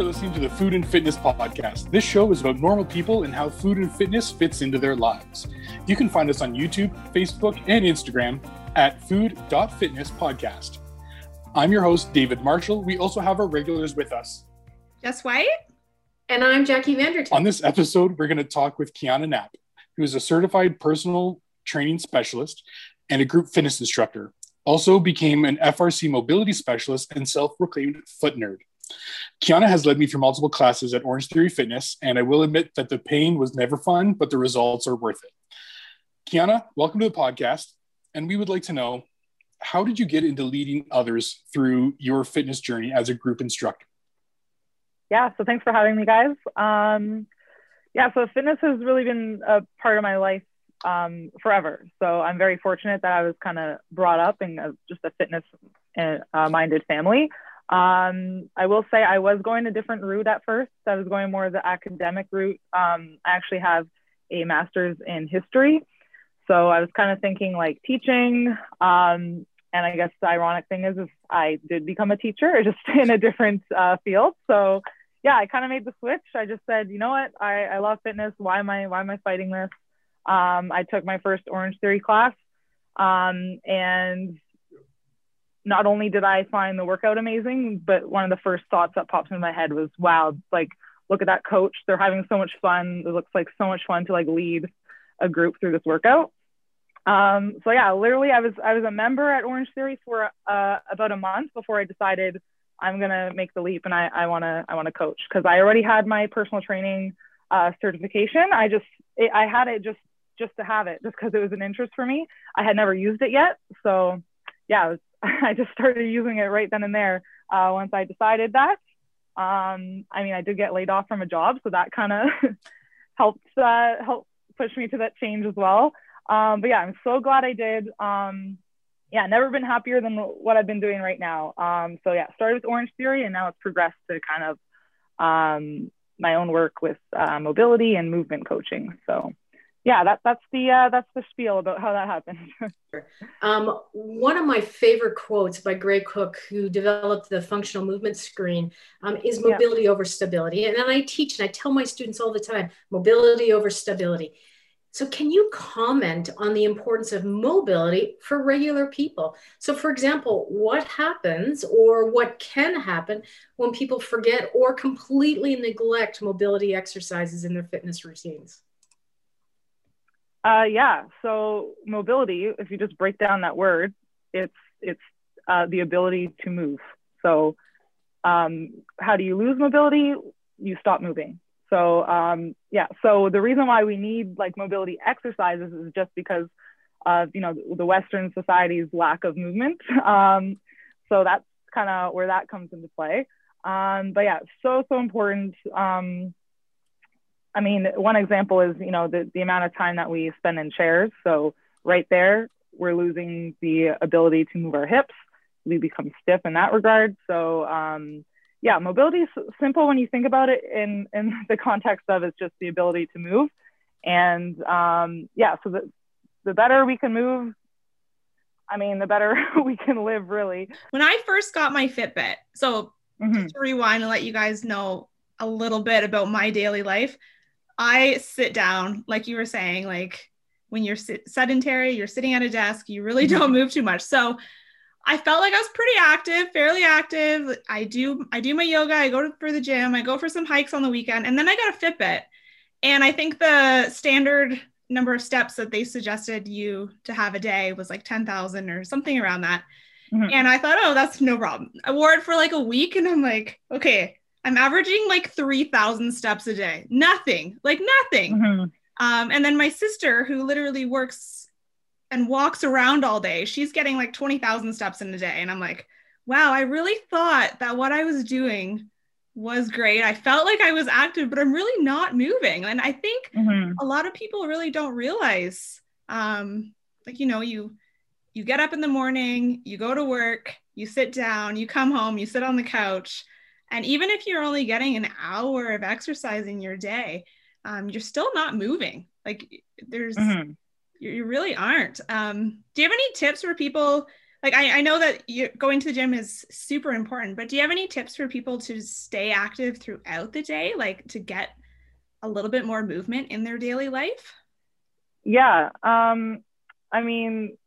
are listening to the Food and Fitness Podcast. This show is about normal people and how food and fitness fits into their lives. You can find us on YouTube, Facebook, and Instagram at food.fitness podcast. I'm your host, David Marshall. We also have our regulars with us. Jess White. And I'm Jackie Vanderton. On this episode, we're going to talk with Kiana Knapp, who is a certified personal training specialist and a group fitness instructor. Also became an FRC mobility specialist and self-proclaimed foot nerd. Kiana has led me through multiple classes at Orange Theory Fitness, and I will admit that the pain was never fun, but the results are worth it. Kiana, welcome to the podcast. And we would like to know how did you get into leading others through your fitness journey as a group instructor? Yeah, so thanks for having me, guys. Um, yeah, so fitness has really been a part of my life um, forever. So I'm very fortunate that I was kind of brought up in a, just a fitness uh, minded family. Um, I will say I was going a different route at first. I was going more of the academic route. Um, I actually have a master's in history. So I was kind of thinking like teaching. Um, and I guess the ironic thing is, is I did become a teacher, just in a different uh, field. So yeah, I kind of made the switch. I just said, you know what, I, I love fitness. Why am I why am I fighting this? Um, I took my first Orange Theory class, um, and not only did I find the workout amazing, but one of the first thoughts that pops into my head was, wow, like look at that coach. They're having so much fun. It looks like so much fun to like lead a group through this workout. Um, so yeah, literally, I was I was a member at Orange Theory for uh, about a month before I decided I'm gonna make the leap and I, I wanna I wanna coach because I already had my personal training uh, certification. I just it, I had it just just to have it just because it was an interest for me. I had never used it yet, so yeah, was, I just started using it right then and there uh, once I decided that. Um, I mean, I did get laid off from a job, so that kind of helped uh, help push me to that change as well. Um, but yeah, I'm so glad I did. Um, yeah, never been happier than what I've been doing right now. Um, so yeah, started with Orange Theory, and now it's progressed to kind of um, my own work with uh, mobility and movement coaching. So yeah, that, that's the uh, that's the spiel about how that happened. um, one of my favorite quotes by Gray Cook, who developed the functional movement screen, um, is mobility yeah. over stability. And then I teach and I tell my students all the time, mobility over stability. So, can you comment on the importance of mobility for regular people? So, for example, what happens or what can happen when people forget or completely neglect mobility exercises in their fitness routines? Uh, yeah. So, mobility, if you just break down that word, it's it's uh, the ability to move. So, um, how do you lose mobility? You stop moving. So um, yeah, so the reason why we need like mobility exercises is just because of you know the Western society's lack of movement. Um, so that's kind of where that comes into play. Um, but yeah, so so important. Um, I mean, one example is you know the the amount of time that we spend in chairs. So right there, we're losing the ability to move our hips. We become stiff in that regard. So um, yeah, mobility is simple when you think about it in, in the context of it's just the ability to move. And um, yeah, so the, the better we can move, I mean, the better we can live, really. When I first got my Fitbit, so mm-hmm. to rewind and let you guys know a little bit about my daily life, I sit down, like you were saying, like when you're sedentary, you're sitting at a desk, you really don't move too much. So I felt like I was pretty active, fairly active. I do I do my yoga, I go to, for the gym, I go for some hikes on the weekend, and then I got a Fitbit. And I think the standard number of steps that they suggested you to have a day was like 10,000 or something around that. Mm-hmm. And I thought, oh, that's no problem. I wore it for like a week and I'm like, okay, I'm averaging like 3,000 steps a day. Nothing, like nothing. Mm-hmm. Um, and then my sister, who literally works and walks around all day. She's getting like 20,000 steps in a day. And I'm like, wow, I really thought that what I was doing was great. I felt like I was active, but I'm really not moving. And I think mm-hmm. a lot of people really don't realize, um, like, you know, you, you get up in the morning, you go to work, you sit down, you come home, you sit on the couch. And even if you're only getting an hour of exercise in your day, um, you're still not moving. Like there's, mm-hmm you, you really aren't. Um, do you have any tips for people like I, I know that you going to the gym is super important, but do you have any tips for people to stay active throughout the day, like to get a little bit more movement in their daily life? Yeah. Um, I mean,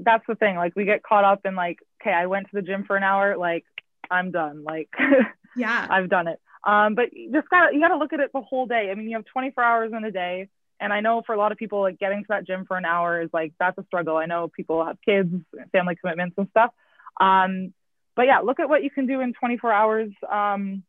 that's the thing. Like we get caught up in like, okay, I went to the gym for an hour, like I'm done. Like yeah, I've done it. Um, but you just got you got to look at it the whole day. I mean, you have 24 hours in a day, and I know for a lot of people, like getting to that gym for an hour is like that's a struggle. I know people have kids, family commitments, and stuff. Um, but yeah, look at what you can do in 24 hours. Um,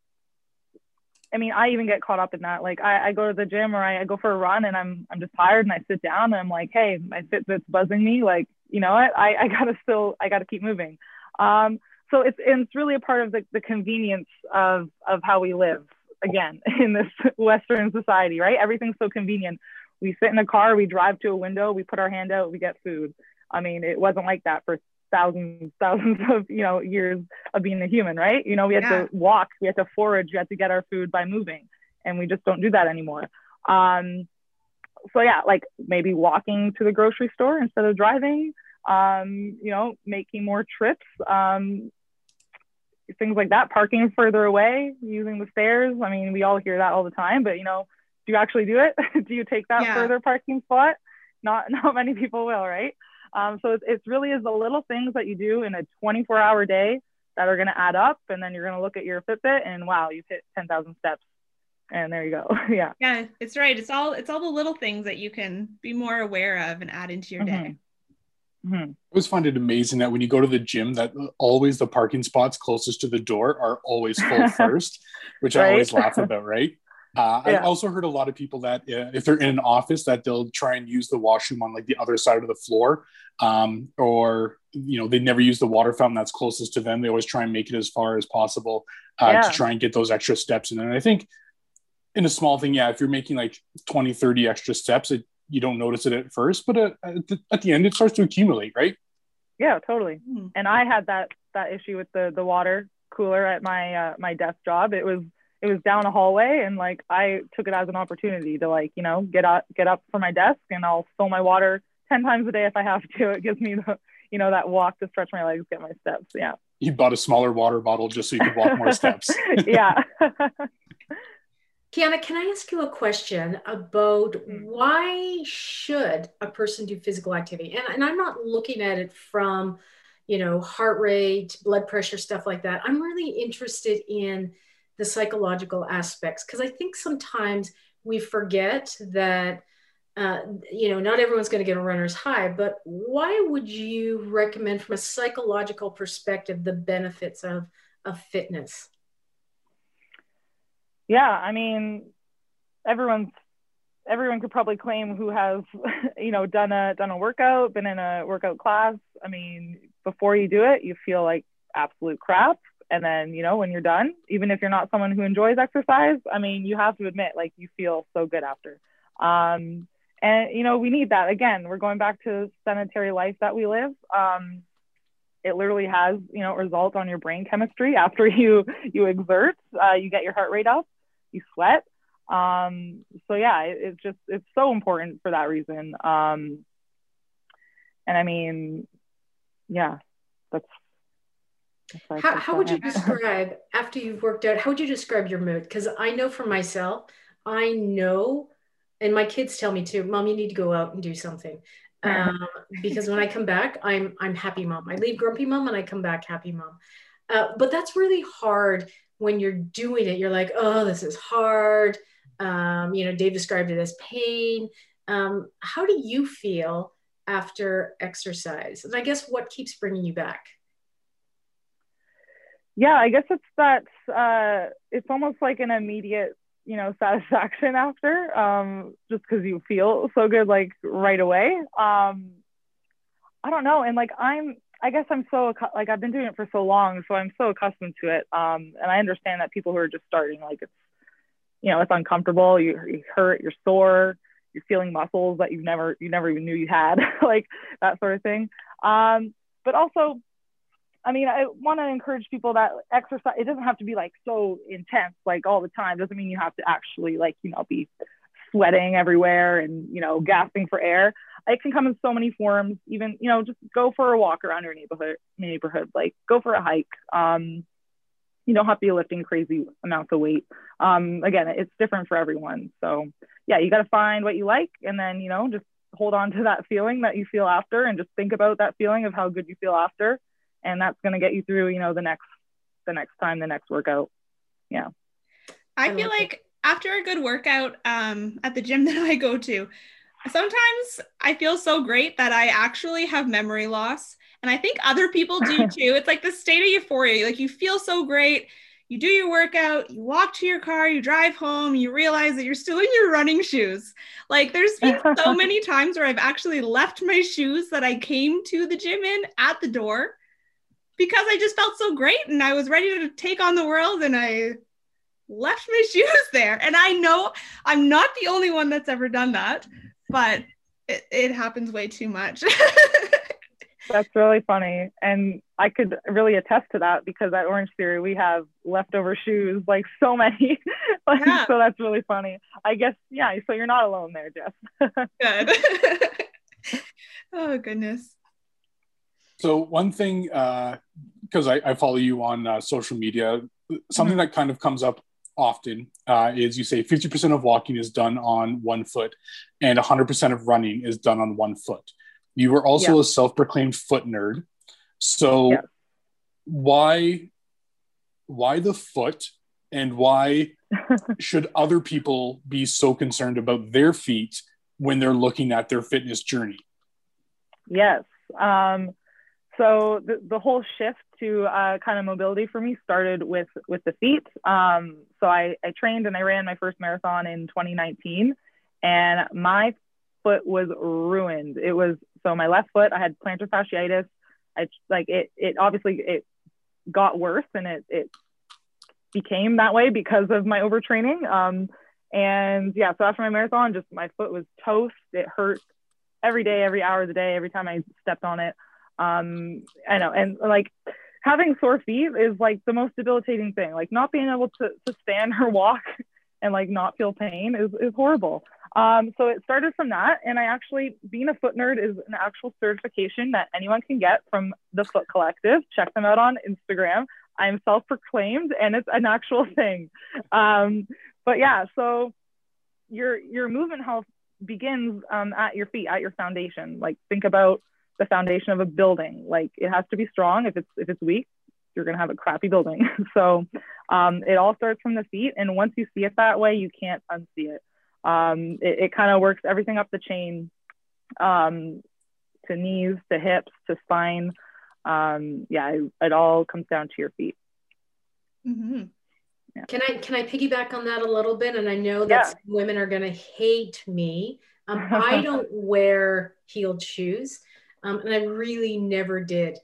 I mean, I even get caught up in that. Like I, I go to the gym or I, I, go for a run and I'm I'm just tired and I sit down and I'm like, hey, my Fitbit's buzzing me. Like, you know what? I, I gotta still I gotta keep moving. Um, so it's it's really a part of the, the convenience of of how we live again in this Western society, right? Everything's so convenient. We sit in a car, we drive to a window, we put our hand out, we get food. I mean, it wasn't like that for thousands, thousands of you know years of being a human, right? You know, we had yeah. to walk, we had to forage, we had to get our food by moving, and we just don't do that anymore. Um, so yeah, like maybe walking to the grocery store instead of driving. Um, you know, making more trips. Um, things like that, parking further away, using the stairs. I mean, we all hear that all the time, but you know, do you actually do it? do you take that yeah. further parking spot? Not not many people will, right? Um, so it's, it's really is the little things that you do in a 24 hour day that are going to add up, and then you're going to look at your Fitbit and wow, you've hit 10,000 steps, and there you go. yeah. Yeah, it's right. It's all it's all the little things that you can be more aware of and add into your mm-hmm. day. Mm-hmm. I always find it amazing that when you go to the gym, that always the parking spots closest to the door are always full first, which right? I always laugh about, right? Uh, yeah. I also heard a lot of people that uh, if they're in an office, that they'll try and use the washroom on like the other side of the floor, um, or you know they never use the water fountain that's closest to them. They always try and make it as far as possible uh, yeah. to try and get those extra steps in. And I think in a small thing, yeah, if you're making like 20, 30 extra steps, it, you don't notice it at first, but at, at, the, at the end, it starts to accumulate, right? Yeah, totally. Mm-hmm. And I had that that issue with the the water cooler at my uh, my desk job. It was it was down a hallway, and like I took it as an opportunity to like you know get up get up from my desk, and I'll fill my water ten times a day if I have to. It gives me the you know that walk to stretch my legs, get my steps. Yeah. You bought a smaller water bottle just so you could walk more steps. yeah. Kiana, can I ask you a question about mm. why should a person do physical activity? And, and I'm not looking at it from, you know, heart rate, blood pressure, stuff like that. I'm really interested in the psychological aspects because I think sometimes we forget that, uh, you know, not everyone's going to get a runner's high, but why would you recommend from a psychological perspective the benefits of, of fitness? Yeah, I mean, everyone's everyone could probably claim who has, you know, done a done a workout, been in a workout class. I mean, before you do it, you feel like absolute crap. And then, you know, when you're done, even if you're not someone who enjoys exercise, I mean, you have to admit, like, you feel so good after. Um, and, you know, we need that. Again, we're going back to sedentary life that we live. Um, it literally has, you know, result on your brain chemistry after you you exert. Uh, you get your heart rate up you sweat. Um, so yeah, it, it's just it's so important for that reason. Um, and I mean, yeah, that's. that's how, how would you describe after you've worked out? How would you describe your mood? Because I know for myself, I know, and my kids tell me too, "Mom, you need to go out and do something." Um, because when I come back, I'm I'm happy mom. I leave grumpy mom and I come back happy mom. Uh, but that's really hard when you're doing it, you're like, oh, this is hard. Um, you know, Dave described it as pain. Um, how do you feel after exercise? And I guess what keeps bringing you back? Yeah, I guess it's that uh, it's almost like an immediate, you know, satisfaction after, um, just because you feel so good like right away. Um, I don't know, and like I'm I guess I'm so like I've been doing it for so long, so I'm so accustomed to it. Um, and I understand that people who are just starting, like it's, you know, it's uncomfortable. You, you hurt, you're sore, you're feeling muscles that you've never you never even knew you had, like that sort of thing. Um, but also, I mean, I want to encourage people that exercise. It doesn't have to be like so intense, like all the time. Doesn't mean you have to actually like you know be sweating everywhere and you know gasping for air it can come in so many forms. Even you know, just go for a walk around your neighborhood. Neighborhood, like go for a hike. Um, you don't have to be lifting crazy amounts of weight. Um, again, it's different for everyone. So yeah, you got to find what you like, and then you know, just hold on to that feeling that you feel after, and just think about that feeling of how good you feel after, and that's going to get you through, you know, the next the next time, the next workout. Yeah. I feel like after a good workout um, at the gym that I go to, sometimes I feel so great that I actually have memory loss. And I think other people do too. It's like the state of euphoria. Like you feel so great. You do your workout, you walk to your car, you drive home, you realize that you're still in your running shoes. Like there's been so many times where I've actually left my shoes that I came to the gym in at the door because I just felt so great and I was ready to take on the world and I left my shoes there. And I know I'm not the only one that's ever done that, but it, it happens way too much. that's really funny. And I could really attest to that because at Orange Theory, we have leftover shoes, like so many. like, yeah. So that's really funny. I guess, yeah. So you're not alone there, Jess. Good. oh, goodness. So, one thing, because uh, I, I, follow you on uh, social media, something mm-hmm. that kind of comes up often uh, is you say 50% of walking is done on one foot and 100% of running is done on one foot. You were also yeah. a self proclaimed foot nerd. So yeah. why why the foot and why should other people be so concerned about their feet when they're looking at their fitness journey? Yes. Um, so the, the whole shift to uh, kind of mobility for me started with with the feet. Um, so I, I trained and I ran my first marathon in 2019, and my foot was ruined. It was so my left foot I had plantar fasciitis. I like it. It obviously it got worse and it it became that way because of my overtraining. Um, and yeah, so after my marathon, just my foot was toast. It hurt every day, every hour of the day, every time I stepped on it. Um, I know, and like having sore feet is like the most debilitating thing. Like not being able to, to stand or walk and like not feel pain is, is horrible. Um, so it started from that. And I actually, being a foot nerd is an actual certification that anyone can get from the Foot Collective. Check them out on Instagram. I'm self proclaimed and it's an actual thing. Um, but yeah, so your, your movement health begins um, at your feet, at your foundation. Like think about the foundation of a building. Like it has to be strong. If it's if it's weak, you're gonna have a crappy building. so um, it all starts from the feet, and once you see it that way, you can't unsee it. Um, it, it kind of works everything up the chain, um, to knees, to hips, to spine. Um, yeah, it, it, all comes down to your feet. Mm-hmm. Yeah. Can I can I piggyback on that a little bit? And I know that yeah. women are going to hate me. Um, I don't wear heeled shoes um, and I really never did.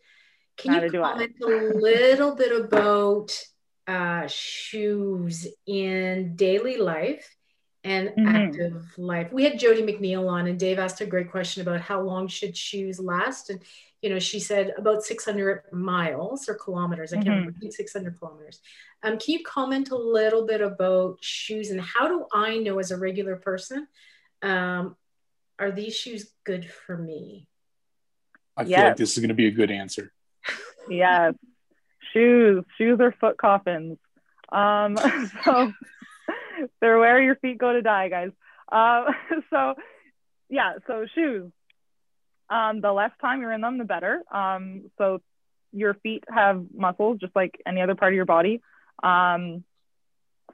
Can Neither you comment a little bit about uh, shoes in daily life and mm-hmm. active life? We had Jody McNeil on, and Dave asked a great question about how long should shoes last, and you know, she said about 600 miles or kilometers. I can't mm-hmm. remember, 600 kilometers. Um, can you comment a little bit about shoes and how do I know as a regular person, um, are these shoes good for me? I feel like this is going to be a good answer. yes. Shoes. Shoes are foot coffins. Um, so they're where your feet go to die, guys. Uh, so, yeah, so shoes. Um, the less time you're in them, the better. Um, so your feet have muscles just like any other part of your body. Um,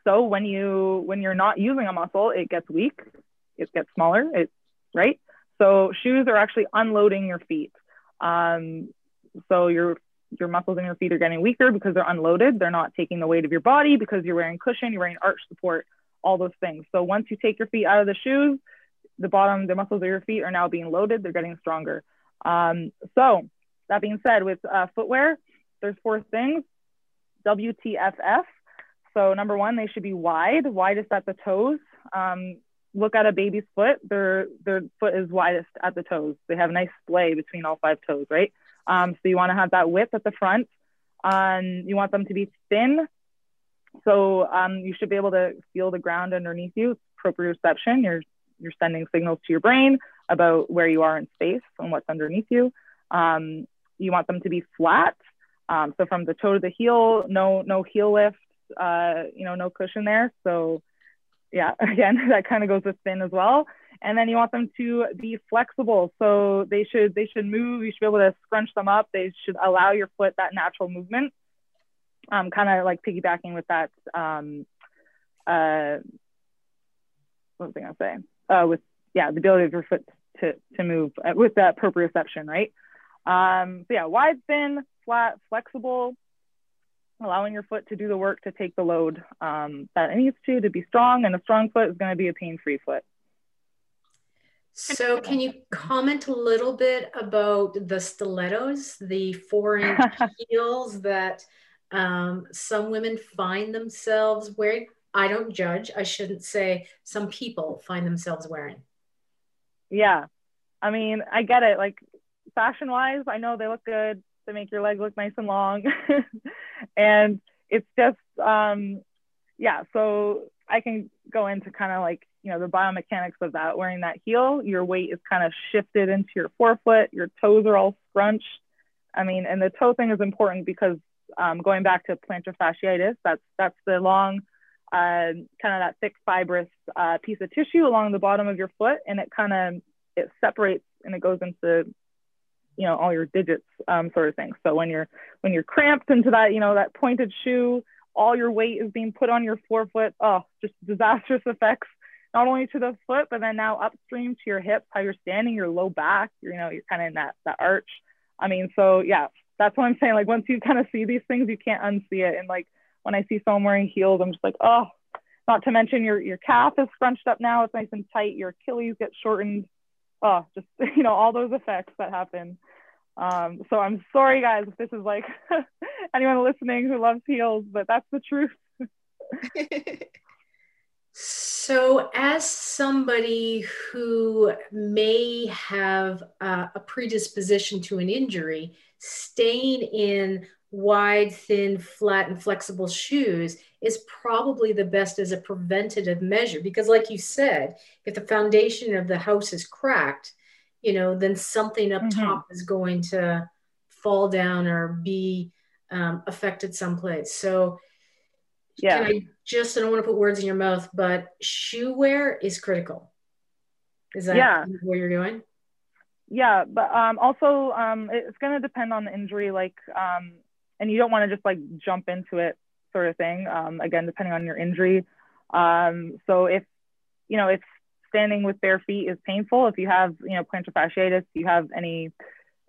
so when you when you're not using a muscle, it gets weak, it gets smaller, it right. So shoes are actually unloading your feet. Um, so your your muscles in your feet are getting weaker because they're unloaded. They're not taking the weight of your body because you're wearing cushion, you're wearing arch support, all those things. So once you take your feet out of the shoes, the bottom, the muscles of your feet are now being loaded. They're getting stronger. Um, so that being said, with uh, footwear, there's four things. WTFF. So number one, they should be wide, widest at the toes. Um, look at a baby's foot, their their foot is widest at the toes. They have a nice splay between all five toes, right? Um, so you want to have that width at the front. Um, you want them to be thin. So um, you should be able to feel the ground underneath you. Proprioception. You're you're sending signals to your brain. about where you are in space and what's underneath you. Um, you want them to be flat. Um, so from the toe to the heel, no no heel lift, uh, you know, no cushion there. So yeah, again, that kind of goes with thin as well. And then you want them to be flexible. So they should they should move. You should be able to scrunch them up. They should allow your foot that natural movement. Um, kind of like piggybacking with that. Um, uh, what was I gonna say? Uh, with yeah, the ability of your foot to to move uh, with that proprioception, right? Um, so yeah, wide, thin, flat, flexible, allowing your foot to do the work to take the load um, that it needs to to be strong. And a strong foot is going to be a pain-free foot. So, can you comment a little bit about the stilettos, the four-inch heels that um, some women find themselves wearing? I don't judge. I shouldn't say some people find themselves wearing. Yeah, I mean, I get it. Like fashion-wise, I know they look good to make your leg look nice and long. and it's just, um, yeah, so I can go into kind of like, you know, the biomechanics of that. Wearing that heel, your weight is kind of shifted into your forefoot, your toes are all scrunched. I mean, and the toe thing is important because um, going back to plantar fasciitis, that's, that's the long, uh, kind of that thick fibrous uh, piece of tissue along the bottom of your foot, and it kind of it separates and it goes into you know all your digits um, sort of thing. So when you're when you're cramped into that you know that pointed shoe all your weight is being put on your forefoot. Oh just disastrous effects not only to the foot but then now upstream to your hips how you're standing your low back you know you're kind of in that that arch. I mean so yeah that's what i'm saying. Like once you kind of see these things you can't unsee it. And like when i see someone wearing heels i'm just like oh not to mention your your calf is scrunched up now. It's nice and tight. Your achilles get shortened oh, just you know all those effects that happen. Um, so I'm sorry, guys, if this is like anyone listening who loves heels, but that's the truth. so, as somebody who may have uh, a predisposition to an injury, staying in wide, thin, flat, and flexible shoes is probably the best as a preventative measure. Because, like you said, if the foundation of the house is cracked, you know, then something up mm-hmm. top is going to fall down or be um, affected someplace. So, yeah, I just I don't want to put words in your mouth, but shoe wear is critical. Is that yeah. where you're going? Yeah, but um, also um, it's going to depend on the injury. Like um, and you don't want to just like jump into it sort of thing. Um, again, depending on your injury. Um, so if, you know, if standing with bare feet is painful, if you have, you know, plantar fasciitis, you have any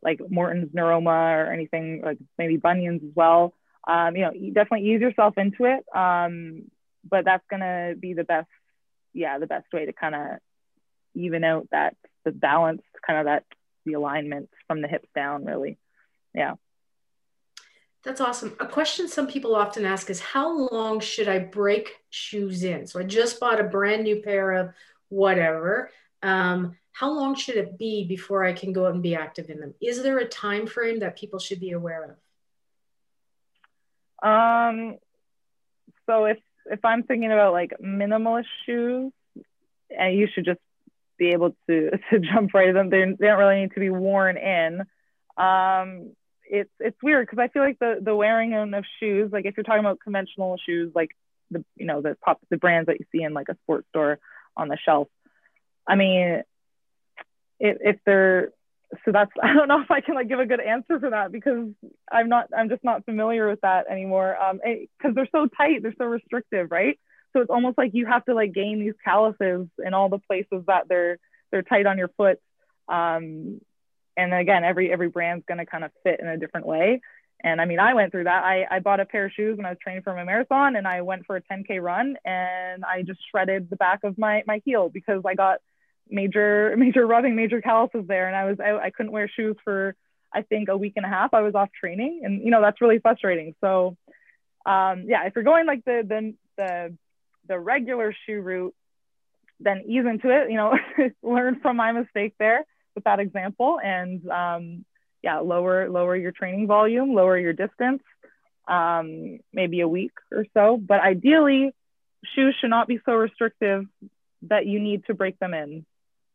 like Morton's neuroma or anything like maybe bunions as well, um, you know, definitely ease yourself into it. Um, but that's going to be the best, yeah, the best way to kind of even out that the balance, kind of that the alignment from the hips down, really. Yeah. That's awesome. A question some people often ask is how long should I break shoes in? So I just bought a brand new pair of whatever. Um, how long should it be before I can go out and be active in them? Is there a time frame that people should be aware of? Um, so if if I'm thinking about like minimalist shoes, and you should just be able to to jump right in them. They, they don't really need to be worn in. Um, it's it's weird because I feel like the the wearing of shoes, like if you're talking about conventional shoes, like the you know the pop the brands that you see in like a sports store on the shelf. I mean, if if they're so that's I don't know if I can like give a good answer for that because I'm not I'm just not familiar with that anymore. Um, because they're so tight, they're so restrictive, right? So it's almost like you have to like gain these calluses in all the places that they're they're tight on your foot. Um, and then again every every brand's going to kind of fit in a different way. And i mean i went through that. I, I bought a pair of shoes when i was training for my marathon and i went for a 10k run and i just shredded the back of my my heel because i got major major rubbing major calluses there. And i was I, I couldn't wear shoes for i think a week and a half. I was off training. And you know that's really frustrating. So um yeah if you're going like the the the, the regular shoe route then ease into it you know learn from my mistake there with that example and um, yeah, lower lower your training volume, lower your distance, um, maybe a week or so. But ideally, shoes should not be so restrictive that you need to break them in.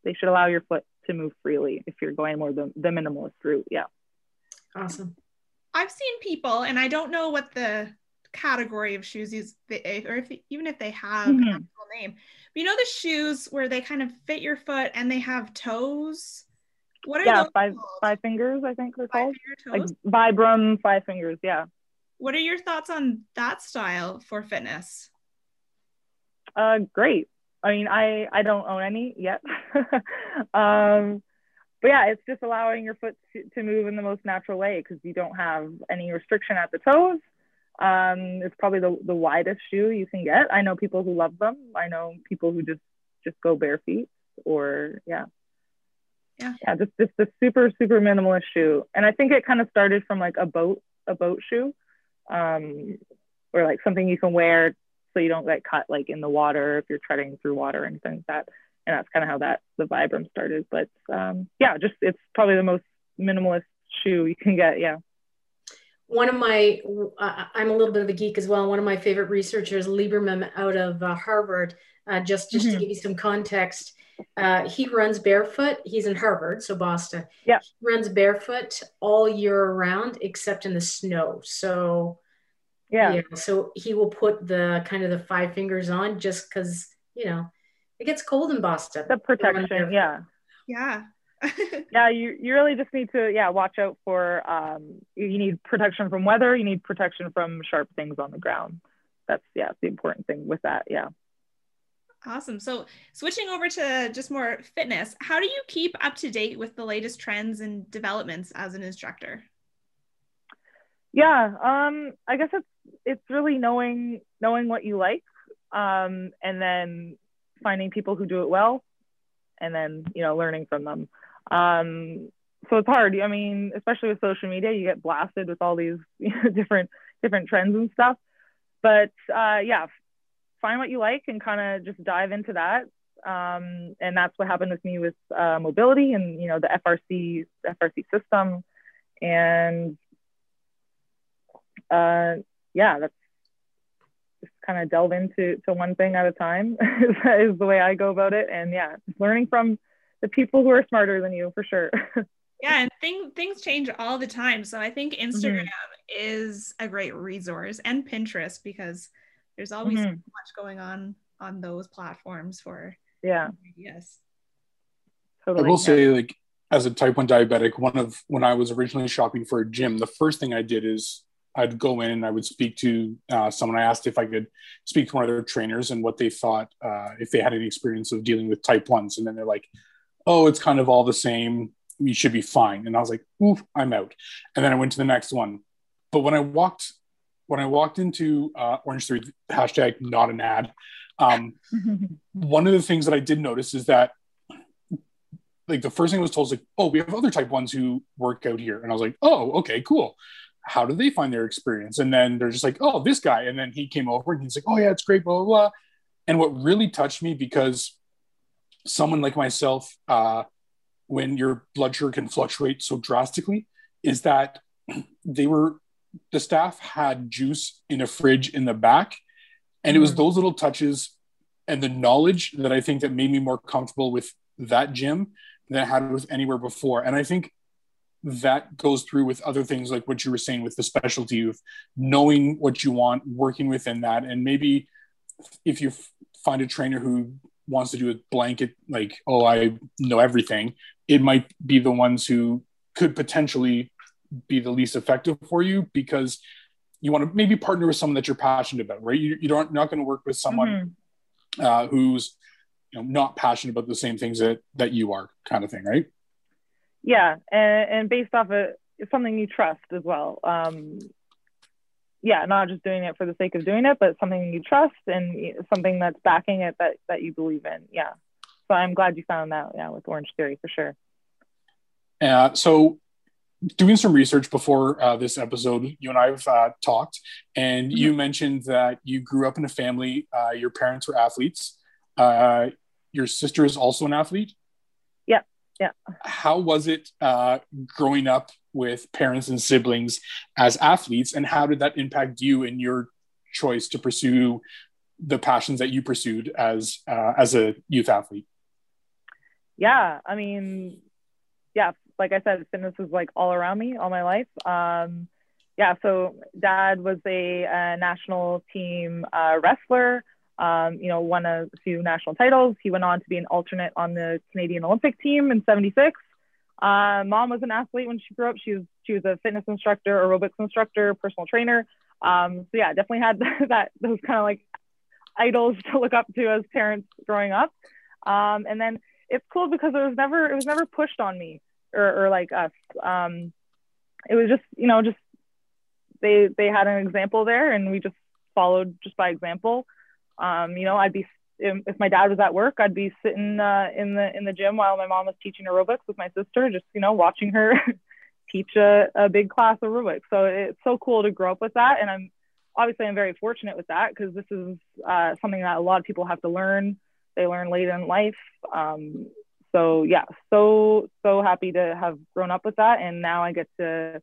They should allow your foot to move freely if you're going more the, the minimalist route. Yeah. Awesome. I've seen people, and I don't know what the category of shoes is, or if even if they have mm-hmm. an actual name. But you know the shoes where they kind of fit your foot and they have toes. What are yeah, five called? five fingers? I think they're five called. Like Vibram five fingers. Yeah. What are your thoughts on that style for fitness? Uh, great. I mean, I I don't own any yet. um, but yeah, it's just allowing your foot to, to move in the most natural way because you don't have any restriction at the toes. Um, it's probably the, the widest shoe you can get. I know people who love them. I know people who just just go bare feet or yeah. Yeah. Yeah, just just a super, super minimalist shoe. And I think it kind of started from like a boat, a boat shoe. Um, or like something you can wear so you don't get cut like in the water if you're treading through water and things like that. And that's kind of how that the Vibram started. But um, yeah, just it's probably the most minimalist shoe you can get. Yeah. One of my, uh, I'm a little bit of a geek as well. One of my favorite researchers, Lieberman out of uh, Harvard, uh, just just mm-hmm. to give you some context, uh, he runs barefoot. He's in Harvard, so Boston. Yeah, he runs barefoot all year around except in the snow. So yeah. yeah. So he will put the kind of the five fingers on just because, you know, it gets cold in Boston. The protection. Yeah. Yeah. yeah, you, you really just need to, yeah, watch out for, um, you need protection from weather. You need protection from sharp things on the ground. That's, yeah, the important thing with that. Yeah. Awesome. So, switching over to just more fitness, how do you keep up to date with the latest trends and developments as an instructor? Yeah, um, I guess it's it's really knowing knowing what you like, um, and then finding people who do it well, and then you know learning from them. Um, so it's hard. I mean, especially with social media, you get blasted with all these you know, different different trends and stuff. But uh, yeah, find what you like and kind of just dive into that. Um, and that's what happened with me with uh, mobility and you know the FRC FRC system, and uh, yeah, that's just kind of delve into to one thing at a time is, is the way I go about it. And yeah, learning from the people who are smarter than you for sure. yeah, and thing, things change all the time. So I think Instagram mm-hmm. is a great resource and Pinterest because there's always mm-hmm. so much going on on those platforms for yeah yes totally. i will say like as a type 1 diabetic one of when i was originally shopping for a gym the first thing i did is I'd go in and I would speak to uh, someone. I asked if I could speak to one of their trainers and what they thought, uh, if they had any experience of dealing with type ones. And then they're like, oh, it's kind of all the same. you should be fine. And I was like, oof, I'm out. And then I went to the next one. But when I walked, when I walked into uh, Orange Theory, hashtag not an ad, um, one of the things that I did notice is that like the first thing I was told was like, oh, we have other type ones who work out here. And I was like, oh, okay, cool how do they find their experience? And then they're just like, oh, this guy. And then he came over and he's like, oh, yeah, it's great, blah, blah, blah. And what really touched me because someone like myself, uh, when your blood sugar can fluctuate so drastically, is that they were, the staff had juice in a fridge in the back. And it was mm-hmm. those little touches and the knowledge that I think that made me more comfortable with that gym than I had with anywhere before. And I think that goes through with other things like what you were saying with the specialty of knowing what you want, working within that, and maybe if you find a trainer who wants to do a blanket like oh I know everything, it might be the ones who could potentially be the least effective for you because you want to maybe partner with someone that you're passionate about, right? You, you don't not going to work with someone mm-hmm. uh, who's you know not passionate about the same things that that you are, kind of thing, right? yeah and, and based off of something you trust as well um yeah not just doing it for the sake of doing it but something you trust and something that's backing it that that you believe in yeah so i'm glad you found that yeah with orange theory for sure uh, so doing some research before uh, this episode you and i have uh, talked and mm-hmm. you mentioned that you grew up in a family uh, your parents were athletes uh, your sister is also an athlete yeah yeah. how was it uh, growing up with parents and siblings as athletes and how did that impact you in your choice to pursue the passions that you pursued as uh, as a youth athlete yeah, I mean, yeah, like I said, fitness is like all around me all my life. Um, yeah, so dad was a, a national team uh, wrestler. Um, you know, won a few national titles. He went on to be an alternate on the Canadian Olympic team in '76. Uh, mom was an athlete when she grew up. She was she was a fitness instructor, aerobics instructor, personal trainer. Um, so yeah, definitely had that those kind of like idols to look up to as parents growing up. Um, and then it's cool because it was never it was never pushed on me or, or like us. Um, it was just you know just they they had an example there and we just followed just by example. Um, you know, I'd be if my dad was at work, I'd be sitting uh, in the in the gym while my mom was teaching aerobics with my sister, just you know watching her teach a, a big class of aerobics. So it's so cool to grow up with that, and I'm obviously I'm very fortunate with that because this is uh, something that a lot of people have to learn. They learn late in life. Um, so yeah, so so happy to have grown up with that, and now I get to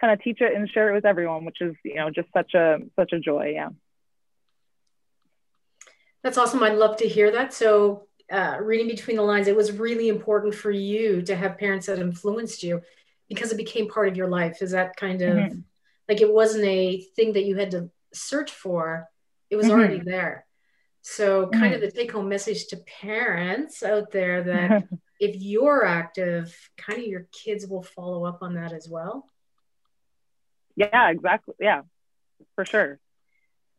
kind of teach it and share it with everyone, which is you know just such a such a joy. Yeah. That's awesome. I'd love to hear that. So, uh, reading between the lines, it was really important for you to have parents that influenced you because it became part of your life. Is that kind of mm-hmm. like it wasn't a thing that you had to search for, it was mm-hmm. already there. So, kind mm-hmm. of the take home message to parents out there that if you're active, kind of your kids will follow up on that as well. Yeah, exactly. Yeah, for sure.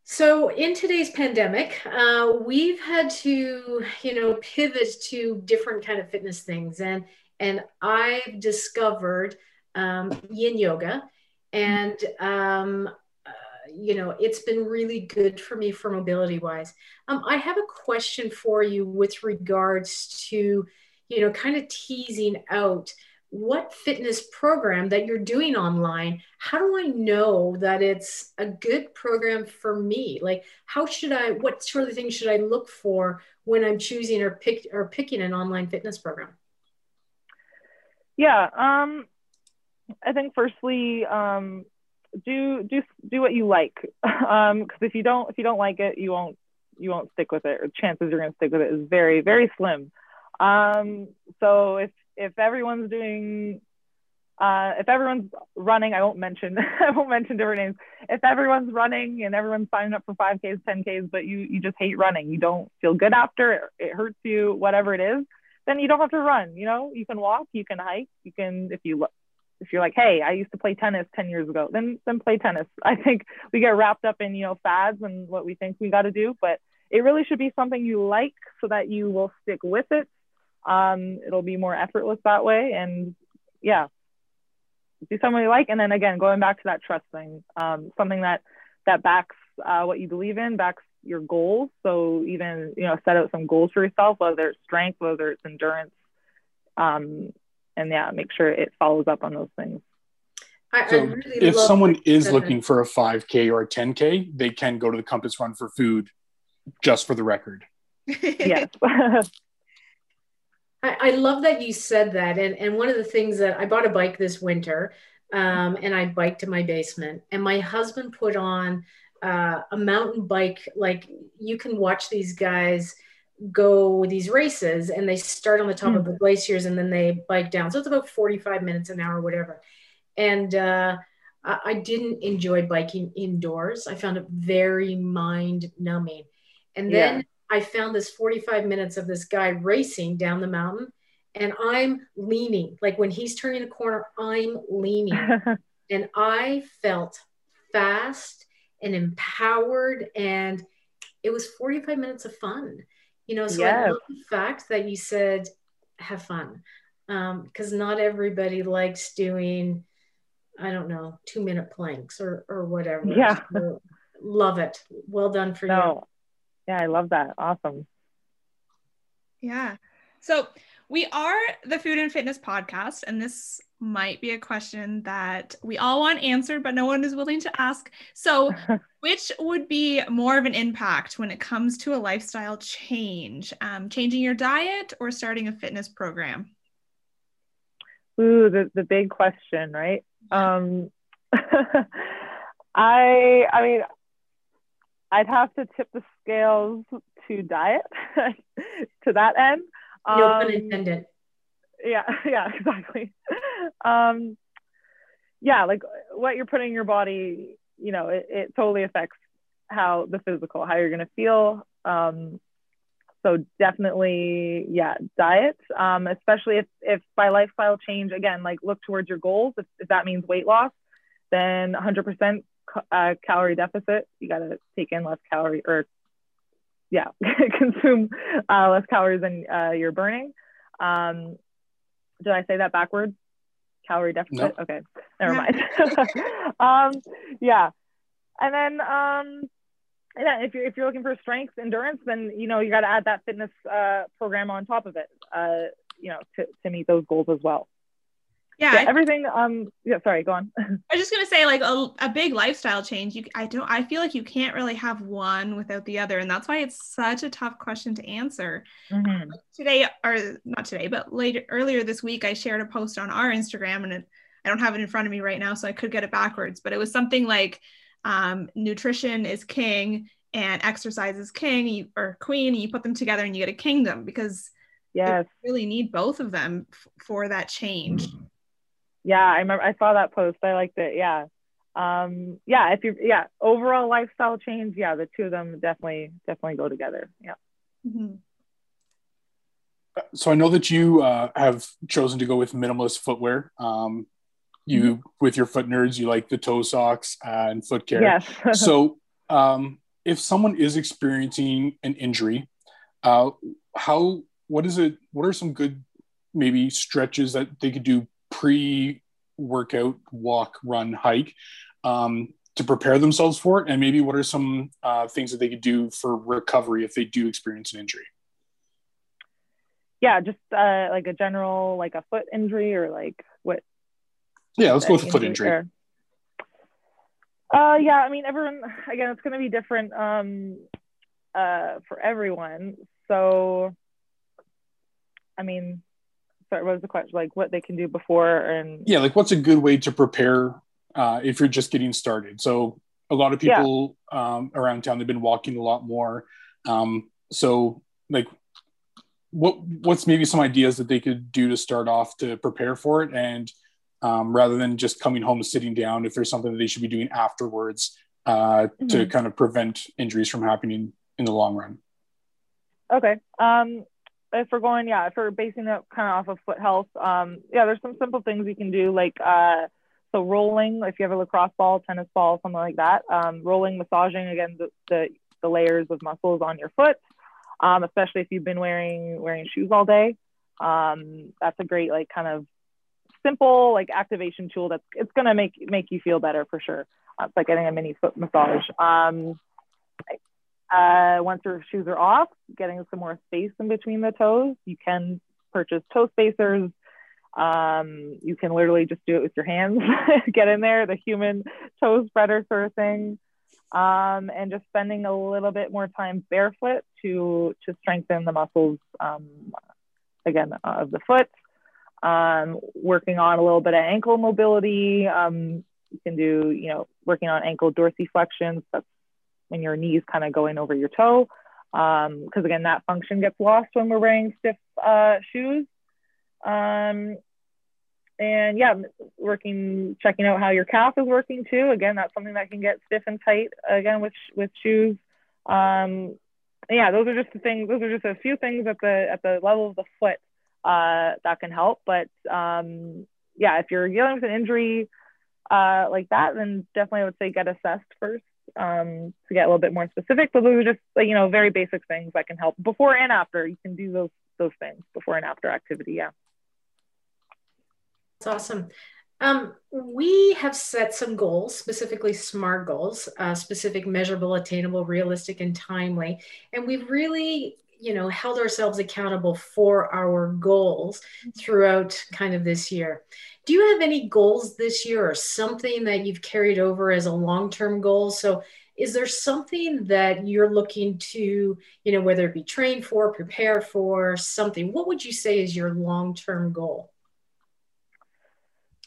So in today's pandemic, uh, we've had to, you know, pivot to different kind of fitness things, and and I've discovered um, Yin Yoga, and um, you know, it's been really good for me for mobility wise. Um, I have a question for you with regards to, you know, kind of teasing out what fitness program that you're doing online. How do i know that it's a good program for me? Like how should i what sort of things should i look for when i'm choosing or pick or picking an online fitness program? Yeah um i think firstly um do do do what you like um because if you don't if you don't like it you won't you won't stick with it or chances you're going to stick with it is very very slim um so if if everyone's doing uh, if everyone's running, I won't mention I won't mention different names. If everyone's running and everyone's signing up for 5Ks, 10Ks, but you you just hate running, you don't feel good after it, it hurts you, whatever it is, then you don't have to run. You know, you can walk, you can hike, you can if you if you're like, hey, I used to play tennis 10 years ago, then then play tennis. I think we get wrapped up in you know fads and what we think we got to do, but it really should be something you like so that you will stick with it um, it'll be more effortless that way. And yeah, do something you like. And then again, going back to that trust thing, um, something that that backs uh, what you believe in, backs your goals. So even you know, set out some goals for yourself, whether it's strength, whether it's endurance, um, and yeah, make sure it follows up on those things. I, so I really if someone is looking for a 5K or a 10K, they can go to the Compass Run for food, just for the record. yes. I, I, love that you said that. And, and one of the things that I bought a bike this winter um, and I biked to my basement, and my husband put on uh, a mountain bike. Like you can watch these guys go these races and they start on the top mm. of the glaciers and then they bike down. So it's about 45 minutes an hour, whatever. And uh, I, I didn't enjoy biking indoors. I found it very mind numbing. And then yeah I found this 45 minutes of this guy racing down the mountain and I'm leaning. Like when he's turning the corner, I'm leaning. and I felt fast and empowered. And it was 45 minutes of fun. You know, so yes. I love the fact that you said have fun. because um, not everybody likes doing, I don't know, two minute planks or or whatever. Yeah. So, love it. Well done for no. you. Yeah, I love that. Awesome. Yeah. So we are the Food and Fitness podcast, and this might be a question that we all want answered, but no one is willing to ask. So, which would be more of an impact when it comes to a lifestyle change? Um, changing your diet or starting a fitness program? Ooh, the, the big question, right? Um, I I mean, I'd have to tip the scales to diet to that end. No um, pun intended. yeah, yeah, exactly. um, yeah, like what you're putting in your body, you know, it, it totally affects how the physical, how you're gonna feel. Um, so definitely, yeah, diet, um, especially if, if by lifestyle change, again, like look towards your goals. If, if that means weight loss, then 100% uh, calorie deficit. You got to take in less calorie or, yeah, consume uh, less calories than uh, you're burning. Um, did I say that backwards? Calorie deficit? Nope. Okay, never mind. um, yeah. And then, um, yeah, if you're if you're looking for strength endurance, then you know you got to add that fitness uh, program on top of it. Uh, you know, to to meet those goals as well. Yeah, yeah everything. Um, yeah, sorry, go on. I was just gonna say, like a, a big lifestyle change. You, I don't. I feel like you can't really have one without the other, and that's why it's such a tough question to answer. Mm-hmm. Um, today, or not today, but later earlier this week, I shared a post on our Instagram, and it, I don't have it in front of me right now, so I could get it backwards. But it was something like um, nutrition is king and exercise is king you, or queen and you put them together and you get a kingdom because yes you really need both of them f- for that change yeah i remember i saw that post. I liked it. Yeah. Um yeah if you yeah overall lifestyle change yeah the two of them definitely definitely go together. Yeah. Mm-hmm. so i know that you uh, have chosen to go with minimalist footwear. Um, you mm-hmm. with your foot nerds you like the toe socks uh, and foot care. Yes. So um, if someone is experiencing an injury uh, how what is it what are some good maybe stretches that they could do pre workout walk run hike um, to prepare themselves for it and maybe what are some uh, things that they could do for recovery if they do experience an injury yeah just uh, like a general like a foot injury or like what yeah, let's go with the foot injury. Uh, yeah, I mean, everyone, again, it's going to be different um, uh, for everyone. So, I mean, sorry, what was the question? Like what they can do before and. Yeah, like what's a good way to prepare uh, if you're just getting started? So, a lot of people yeah. um, around town, they've been walking a lot more. Um, so, like, what what's maybe some ideas that they could do to start off to prepare for it and um, rather than just coming home and sitting down if there's something that they should be doing afterwards uh, mm-hmm. to kind of prevent injuries from happening in the long run. Okay. Um, if we're going, yeah, if we're basing it kind of off of foot health, um, yeah, there's some simple things you can do, like uh, so rolling. If you have a lacrosse ball, tennis ball, something like that, um, rolling, massaging again the, the, the layers of muscles on your foot, um, especially if you've been wearing wearing shoes all day. Um, that's a great like kind of simple like activation tool that's it's gonna make make you feel better for sure. Uh, it's like getting a mini foot massage. Um, uh, once your shoes are off, getting some more space in between the toes, you can purchase toe spacers. Um, you can literally just do it with your hands, get in there, the human toe spreader sort of thing. Um, and just spending a little bit more time barefoot to to strengthen the muscles um, again of the foot um, working on a little bit of ankle mobility. Um, you can do, you know, working on ankle dorsiflexions. That's when your knees kind of going over your toe. Because um, again, that function gets lost when we're wearing stiff uh, shoes. Um, and yeah, working, checking out how your calf is working too. Again, that's something that can get stiff and tight again with with shoes. Um, yeah, those are just the things. Those are just a few things at the at the level of the foot uh, that can help. But um, yeah, if you're dealing with an injury uh, like that, then definitely I would say get assessed first um, to get a little bit more specific. But those are just you know very basic things that can help before and after. You can do those those things before and after activity. Yeah. That's awesome. Um, we have set some goals, specifically SMART goals, uh, specific, measurable, attainable, realistic, and timely. And we've really you know held ourselves accountable for our goals throughout kind of this year. Do you have any goals this year or something that you've carried over as a long-term goal? So is there something that you're looking to you know whether it be train for prepare for something? What would you say is your long-term goal?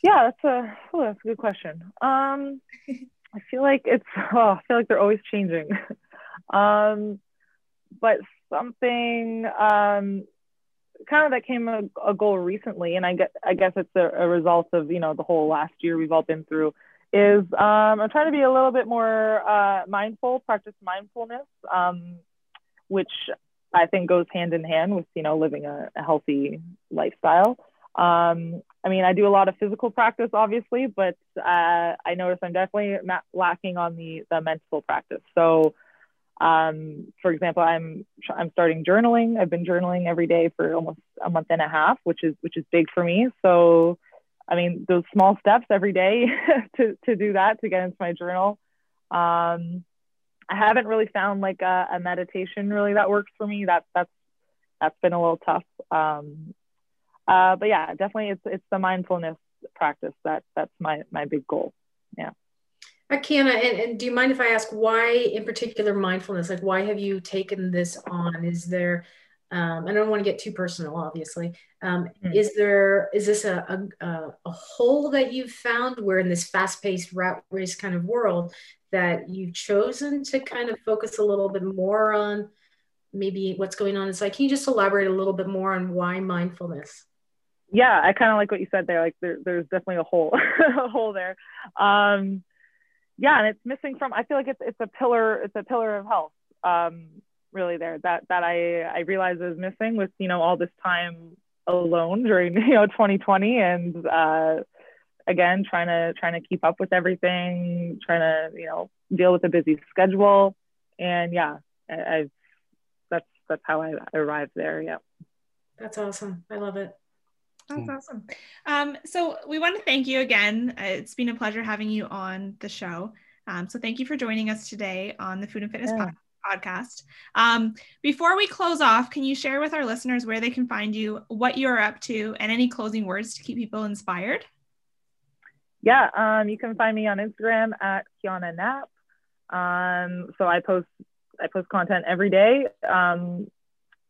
Yeah that's a oh, that's a good question. Um i feel like it's oh, i feel like they're always changing. Um but something um, kind of that came a, a, goal recently, and I get I guess it's a, a, result of you know the whole last year we've all been through. Is um, I'm trying to be a little bit more uh, mindful, practice mindfulness, um, which I think goes hand in hand with you know living a, a healthy lifestyle. Um, I mean, I do a lot of physical practice, obviously, but uh, I notice I'm definitely lacking on the the mental practice. So um, for example, I'm I'm starting journaling. I've been journaling every day for almost a month and a half, which is which is big for me. So, I mean, those small steps every day to to do that to get into my journal. Um, I haven't really found like a, a, meditation really that works for me. That that's that's been a little tough. Um, uh, but yeah, definitely it's it's the mindfulness practice that that's my my big goal. Yeah. Kiana, and, and do you mind if I ask why, in particular, mindfulness? Like, why have you taken this on? Is there, um, I don't want to get too personal, obviously. Um, mm-hmm. Is there, is this a, a, a hole that you've found where in this fast paced rat race kind of world that you've chosen to kind of focus a little bit more on maybe what's going on inside? Can you just elaborate a little bit more on why mindfulness? Yeah, I kind of like what you said there. Like, there, there's definitely a hole, a hole there. Um, yeah, and it's missing from. I feel like it's it's a pillar. It's a pillar of health. Um, really, there that that I I realize is missing with you know all this time alone during you know 2020 and uh, again trying to trying to keep up with everything, trying to you know deal with a busy schedule, and yeah, I, I've that's that's how I arrived there. Yeah. That's awesome. I love it. That's mm. awesome. Um, so we want to thank you again. Uh, it's been a pleasure having you on the show. Um, so thank you for joining us today on the Food and Fitness yeah. podcast. Um, before we close off, can you share with our listeners where they can find you, what you're up to, and any closing words to keep people inspired? Yeah, um, you can find me on Instagram at Kiana Knapp. Um, so I post I post content every day um,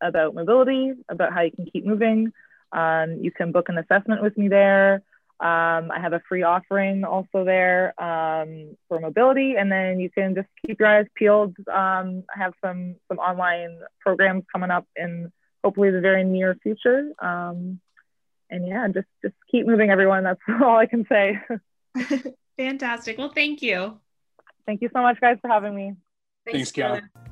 about mobility, about how you can keep moving. Um, you can book an assessment with me there. Um, I have a free offering also there um, for mobility, and then you can just keep your eyes peeled. Um, I have some some online programs coming up in hopefully the very near future. Um, and yeah, just just keep moving, everyone. That's all I can say. Fantastic. Well, thank you. Thank you so much, guys, for having me. Thanks, Thanks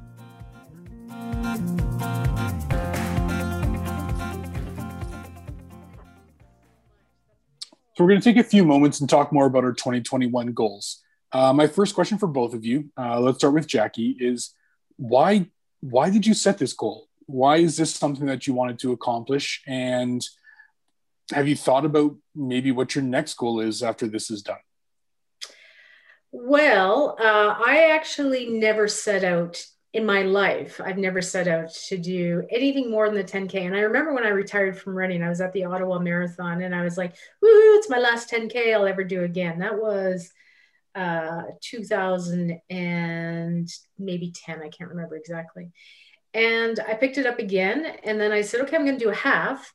So we're going to take a few moments and talk more about our 2021 goals. Uh, my first question for both of you, uh, let's start with Jackie, is why why did you set this goal? Why is this something that you wanted to accomplish? And have you thought about maybe what your next goal is after this is done? Well, uh, I actually never set out in my life, I've never set out to do anything more than the 10K. And I remember when I retired from running, I was at the Ottawa Marathon and I was like, woohoo, it's my last 10K I'll ever do again. That was uh, 2000 and maybe 10, I can't remember exactly. And I picked it up again. And then I said, okay, I'm going to do a half.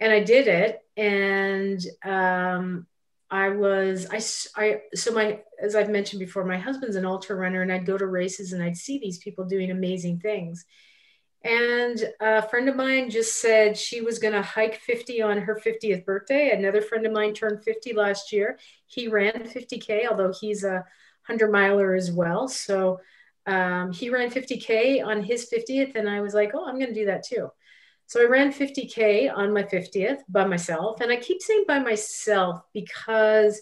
And I did it. And um, I was I, I so my as I've mentioned before, my husband's an ultra runner, and I'd go to races and I'd see these people doing amazing things. And a friend of mine just said she was going to hike 50 on her 50th birthday. Another friend of mine turned 50 last year. He ran 50k, although he's a hundred miler as well. So um, he ran 50k on his 50th, and I was like, oh, I'm going to do that too. So I ran 50K on my 50th by myself. And I keep saying by myself because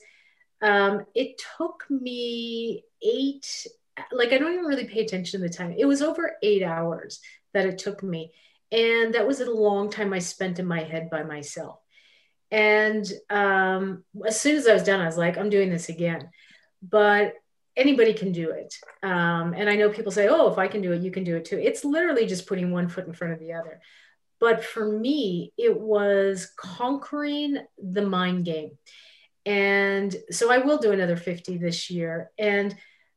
um, it took me eight, like I don't even really pay attention to the time. It was over eight hours that it took me. And that was a long time I spent in my head by myself. And um, as soon as I was done, I was like, I'm doing this again. But anybody can do it. Um, and I know people say, oh, if I can do it, you can do it too. It's literally just putting one foot in front of the other. But for me, it was conquering the mind game. And so I will do another 50 this year. And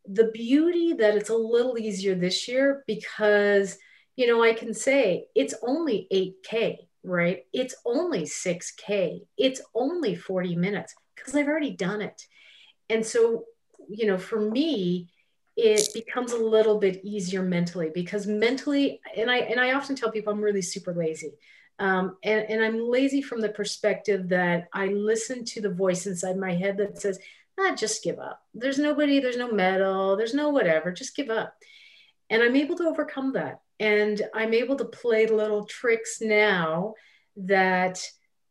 the beauty that it's a little easier this year because, you know, I can say it's only 8K, right? It's only 6K. It's only 40 minutes because I've already done it. And so, you know, for me, it becomes a little bit easier mentally because mentally and i and i often tell people i'm really super lazy Um, and, and I'm lazy from the perspective that I listen to the voice inside my head that says, ah, just give up. There's nobody, there's no medal, there's no whatever, just give up. And I'm able to overcome that. And I'm able to play little tricks now that,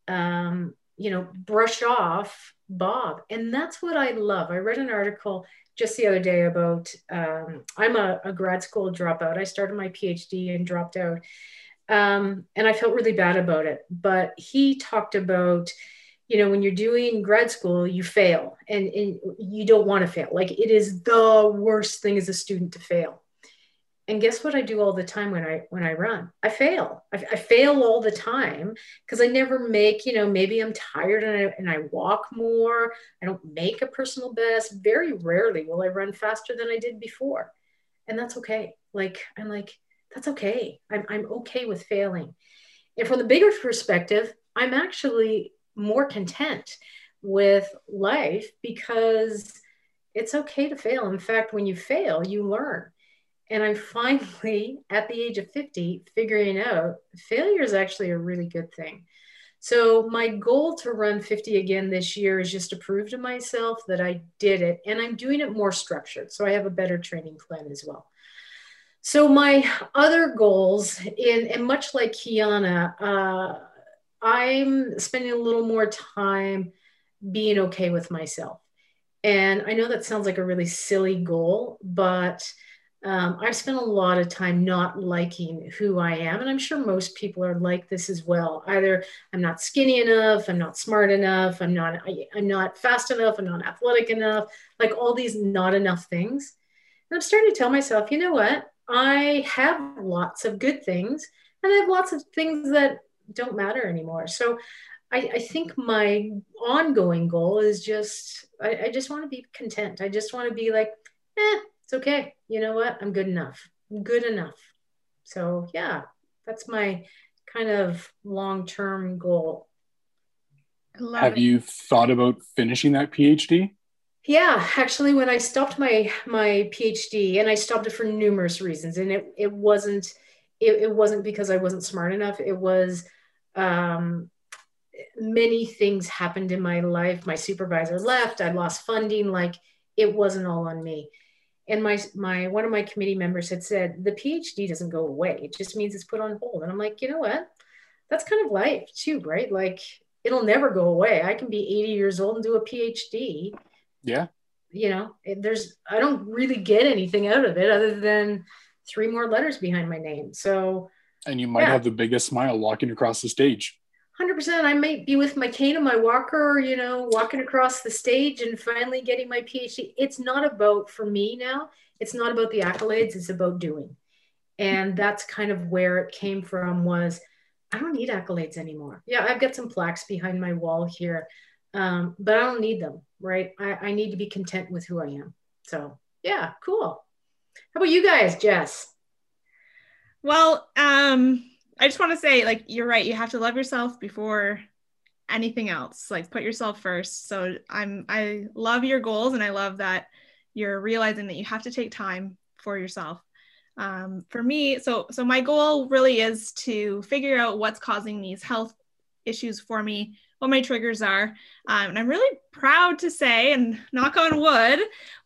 um, you know, brush off Bob. And that's what I love. I read an article just the other day about um, I'm a, a, grad school dropout. I started my PhD and dropped out. Um, and I felt really bad about it. But he talked about, you know, when you're doing grad school, you fail and, and you don't want to fail. Like it is the worst thing as a student to fail and guess what i do all the time when i when i run? I fail. I, I fail all the time because i never make you know maybe i'm tired and I, and I walk more. I don't make a personal best. Very rarely will i run faster than i did before. And that's okay. Like i'm like that's okay. I'm, I'm okay with failing. And from the bigger perspective i'm actually more content with life because it's okay to fail. In fact when you fail you learn and I'm finally at the age of 50 figuring out failure is actually a really good thing. So, my goal to run 50 again this year is just to prove to myself that I did it and I'm doing it more structured. So, I have a better training plan as well. So, my other goals, in, and much like Kiana, uh, I'm spending a little more time being okay with myself. And I know that sounds like a really silly goal, but um, I've spent a lot of time not liking who I am. And I'm sure most people are like this as well. Either I'm not skinny enough, I'm not smart enough, I'm not, I, am not fast enough, I'm not athletic enough, like all these not enough things. And I'm starting to tell myself, you know what? I have lots of good things and I have lots of things that don't matter anymore. So I, I think my ongoing goal is just, I, I just want to be content. I just want to be like, eh, it's okay. You know what? I'm good enough. I'm good enough. So, yeah, that's my kind of long term goal. Have it. you thought about finishing that PhD? Yeah, actually, when I stopped my my PhD, and I stopped it for numerous reasons, and it it wasn't it, it wasn't because I wasn't smart enough. It was um, many things happened in my life. My supervisor left. I lost funding. Like it wasn't all on me and my my one of my committee members had said the phd doesn't go away. It just means it's put on hold. And i'm like you know what? That's kind of life too right? Like it'll never go away. I can be 80 years old and do a phd yeah. You know there's i don't really get anything out of it other than three more letters behind my name. So and you might yeah. have the biggest smile walking across the stage 100% i might be with my cane and my walker you know walking across the stage and finally getting my phd it's not about for me now it's not about the accolades it's about doing. And that's kind of where it came from was i don't need accolades anymore. Yeah i've got some plaques behind my wall here um, but i don't need them right? I, I need to be content with who i am. So yeah cool. How about you guys jess? Well um I just want to say, like, you're right. You have to love yourself before anything else. Like, put yourself first. So I'm, I love your goals, and I love that you're realizing that you have to take time for yourself. Um, for me, so so my goal really is to figure out what's causing these health issues for me, what my triggers are, um, and I'm really proud to say, and knock on wood,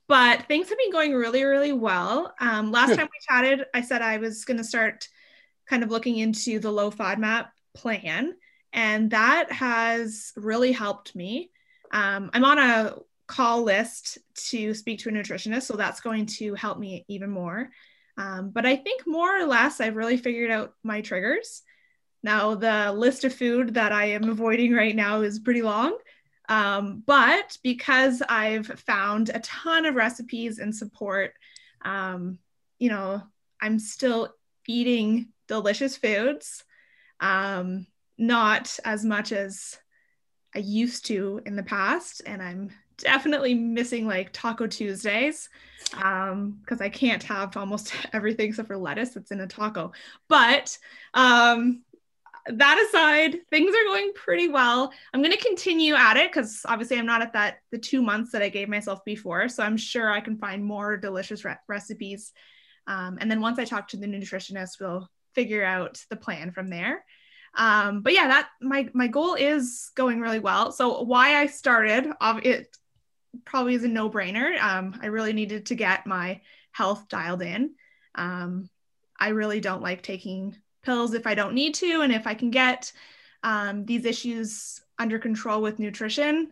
but things have been going really, really well. Um, last Good. time we chatted, I said I was going to start kind of looking into the low FODMAP plan, and that has really helped me. Um, I'm on a call list to speak to a nutritionist, so that's going to help me even more. Um, but I think more or less, I've really figured out my triggers. Now, the list of food that I am avoiding right now is pretty long. Um, but because I've found a ton of recipes and support, um, you know, I'm still eating delicious foods, um, not as much as I used to in the past. And I'm definitely missing like Taco Tuesdays because um, I can't have almost everything except for lettuce that's in a taco. But um, that aside, things are going pretty well. I'm going to continue at it because obviously I'm not at that the two months that I gave myself before. So I'm sure I can find more delicious re- recipes. Um, and then once I talk to the nutritionist, we'll figure out the plan from there. Um, but yeah, that my my goal is going really well. So why I started, it probably is a no brainer. Um, I really needed to get my health dialed in. Um, I really don't like taking pills if I don't need to, and if I can get um, these issues under control with nutrition,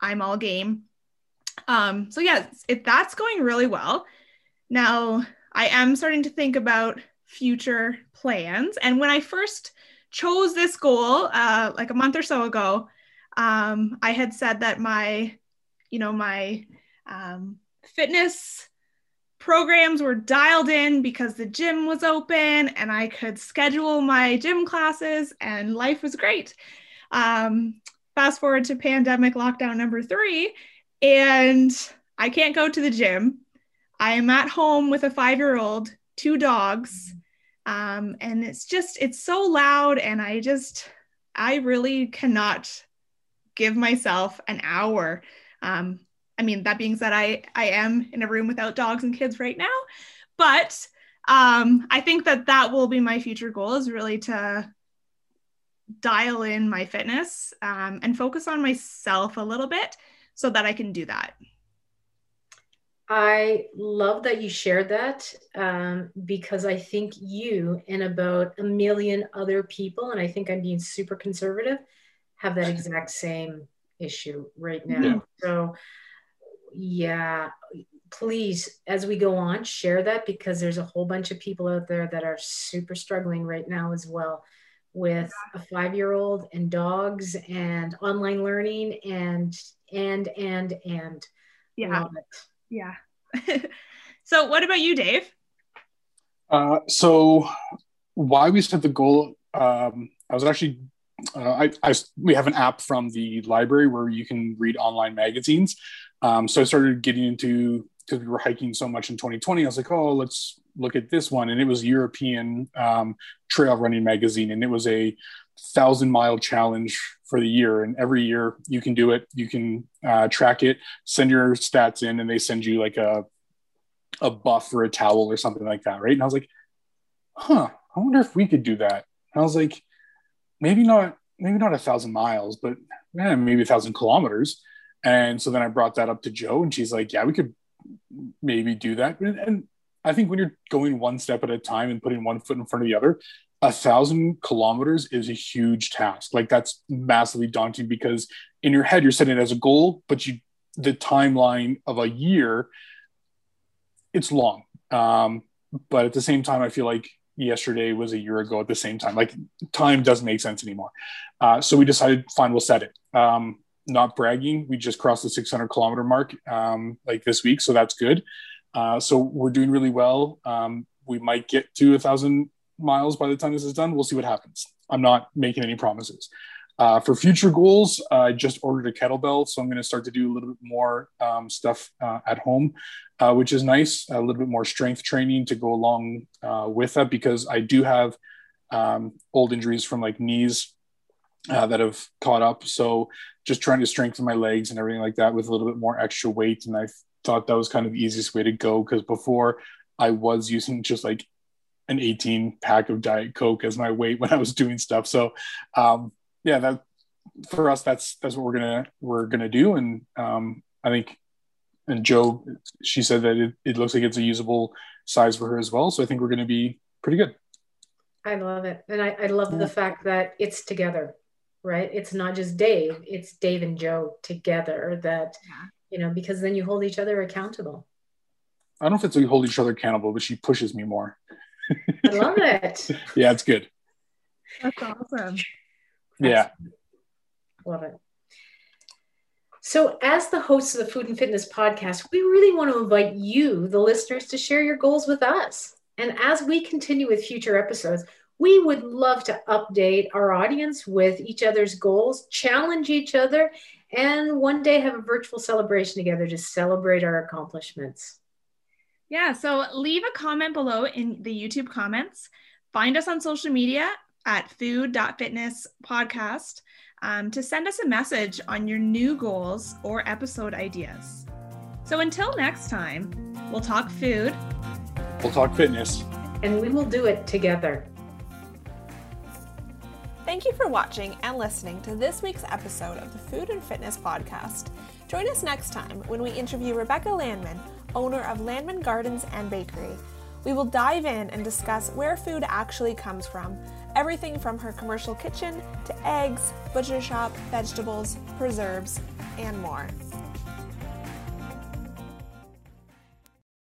I'm all game. Um, so yeah, if that's going really well. Now I am starting to think about future plans, and when I first chose this goal uh, like a month or so ago, um, I had said that my, you know, my um, fitness programs were dialed in because the gym was open and I could schedule my gym classes and life was great. Um, fast forward to pandemic lockdown number three, and I can't go to the gym. I am at home with a five year old, two dogs, um, and it's just it's so loud and i just i really cannot give myself an hour. Um, i mean that being said i i am in a room without dogs and kids right now but um, i think that that will be my future goal is really to dial in my fitness um, and focus on myself a little bit so that i can do that I love that you shared that um, because I think you and about a million other people, and I think I'm being super conservative, have that exact same issue right now. Yeah. So, yeah, please, as we go on, share that because there's a whole bunch of people out there that are super struggling right now as well with a five year old and dogs and online learning and, and, and, and. Yeah. Yeah. so, what about you, Dave? Uh, so, why we set the goal, um, I was actually, uh, I, I, we have an app from the library where you can read online magazines. Um, so I started getting into because we were hiking so much in 2020. I was like, oh, let's look at this one, and it was European um, Trail Running Magazine, and it was a thousand mile challenge for the year and every year you can do it. You can uh, track it send your stats in and they send you like a a buff or a towel or something like that right? And i was like huh i wonder if we could do that. And i was like maybe not maybe not a thousand miles but yeah, maybe a thousand kilometers. And so then i brought that up to joe and she's like yeah we could maybe do that. And, and i think when you're going one step at a time and putting one foot in front of the other a thousand kilometers is a huge task. Like that's massively daunting because in your head you're setting it as a goal, but you the timeline of a year, it's long. Um, but at the same time, I feel like yesterday was a year ago at the same time. Like time doesn't make sense anymore. Uh, so we decided, fine, we'll set it. Um, not bragging, we just crossed the 600 kilometer mark um, like this week, so that's good. Uh, so we're doing really well. Um, we might get to a thousand miles by the time this is done. We'll see what happens. I'm not making any promises. Uh, for future goals, uh, I just ordered a kettlebell, so I'm going to start to do a little bit more um, stuff uh, at home, uh, which is nice. A little bit more strength training to go along uh, with that because I do have um, old injuries from like knees uh, that have caught up. So just trying to strengthen my legs and everything like that with a little bit more extra weight. And I thought that was kind of the easiest way to go because before I was using just like an 18 pack of diet coke as my weight when i was doing stuff. So um, yeah that for us that's that's what we're gonna we're gonna do. And um, i think and joe she said that it, it looks like it's a usable size for her as well. So i think we're gonna be pretty good. I love it. And i, I love the fact that it's together right? It's not just dave it's dave and joe together that yeah. you know because then you hold each other accountable. I don't know if it's we hold each other accountable, but she pushes me more. I love it. yeah, it's good. That's awesome. Yeah. Love it. So, as the hosts of the Food and Fitness podcast, we really want to invite you, the listeners, to share your goals with us. And as we continue with future episodes, we would love to update our audience with each other's goals, challenge each other, and one day have a virtual celebration together to celebrate our accomplishments. Yeah, so leave a comment below in the YouTube comments. Find us on social media at food.fitness podcast um, to send us a message on your new goals or episode ideas. So until next time, we'll talk food, we'll talk fitness, and we will do it together. Thank you for watching and listening to this week's episode of the Food and Fitness Podcast. Join us next time when we interview Rebecca Landman, owner of Landman Gardens and Bakery. We will dive in and discuss where food actually comes from everything from her commercial kitchen to eggs, butcher shop, vegetables, preserves, and more.